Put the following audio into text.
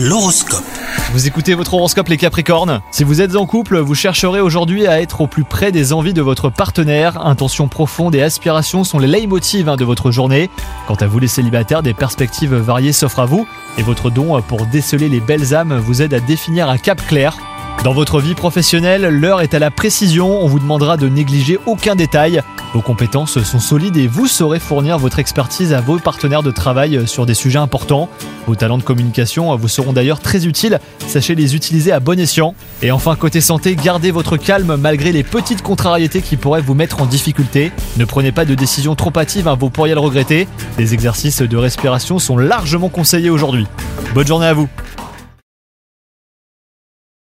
L'horoscope. Vous écoutez votre horoscope les Capricornes? Si vous êtes en couple, vous chercherez aujourd'hui à être au plus près des envies de votre partenaire. Intentions profondes et aspirations sont les leitmotivs hein, de votre journée. Quant à vous les célibataires, des perspectives variées s'offrent à vous et votre don pour déceler les belles âmes vous aide à définir un cap clair. Dans votre vie professionnelle, l'heure est à la précision, on vous demandera de négliger aucun détail. Vos compétences sont solides et vous saurez fournir votre expertise à vos partenaires de travail sur des sujets importants. Vos talents de communication vous seront d'ailleurs très utiles, sachez les utiliser à bon escient. Et enfin, côté santé, gardez votre calme malgré les petites contrariétés qui pourraient vous mettre en difficulté. Ne prenez pas de décisions trop hâtives, hein, vous pourriez le regretter. Des exercices de respiration sont largement conseillés aujourd'hui. Bonne journée à vous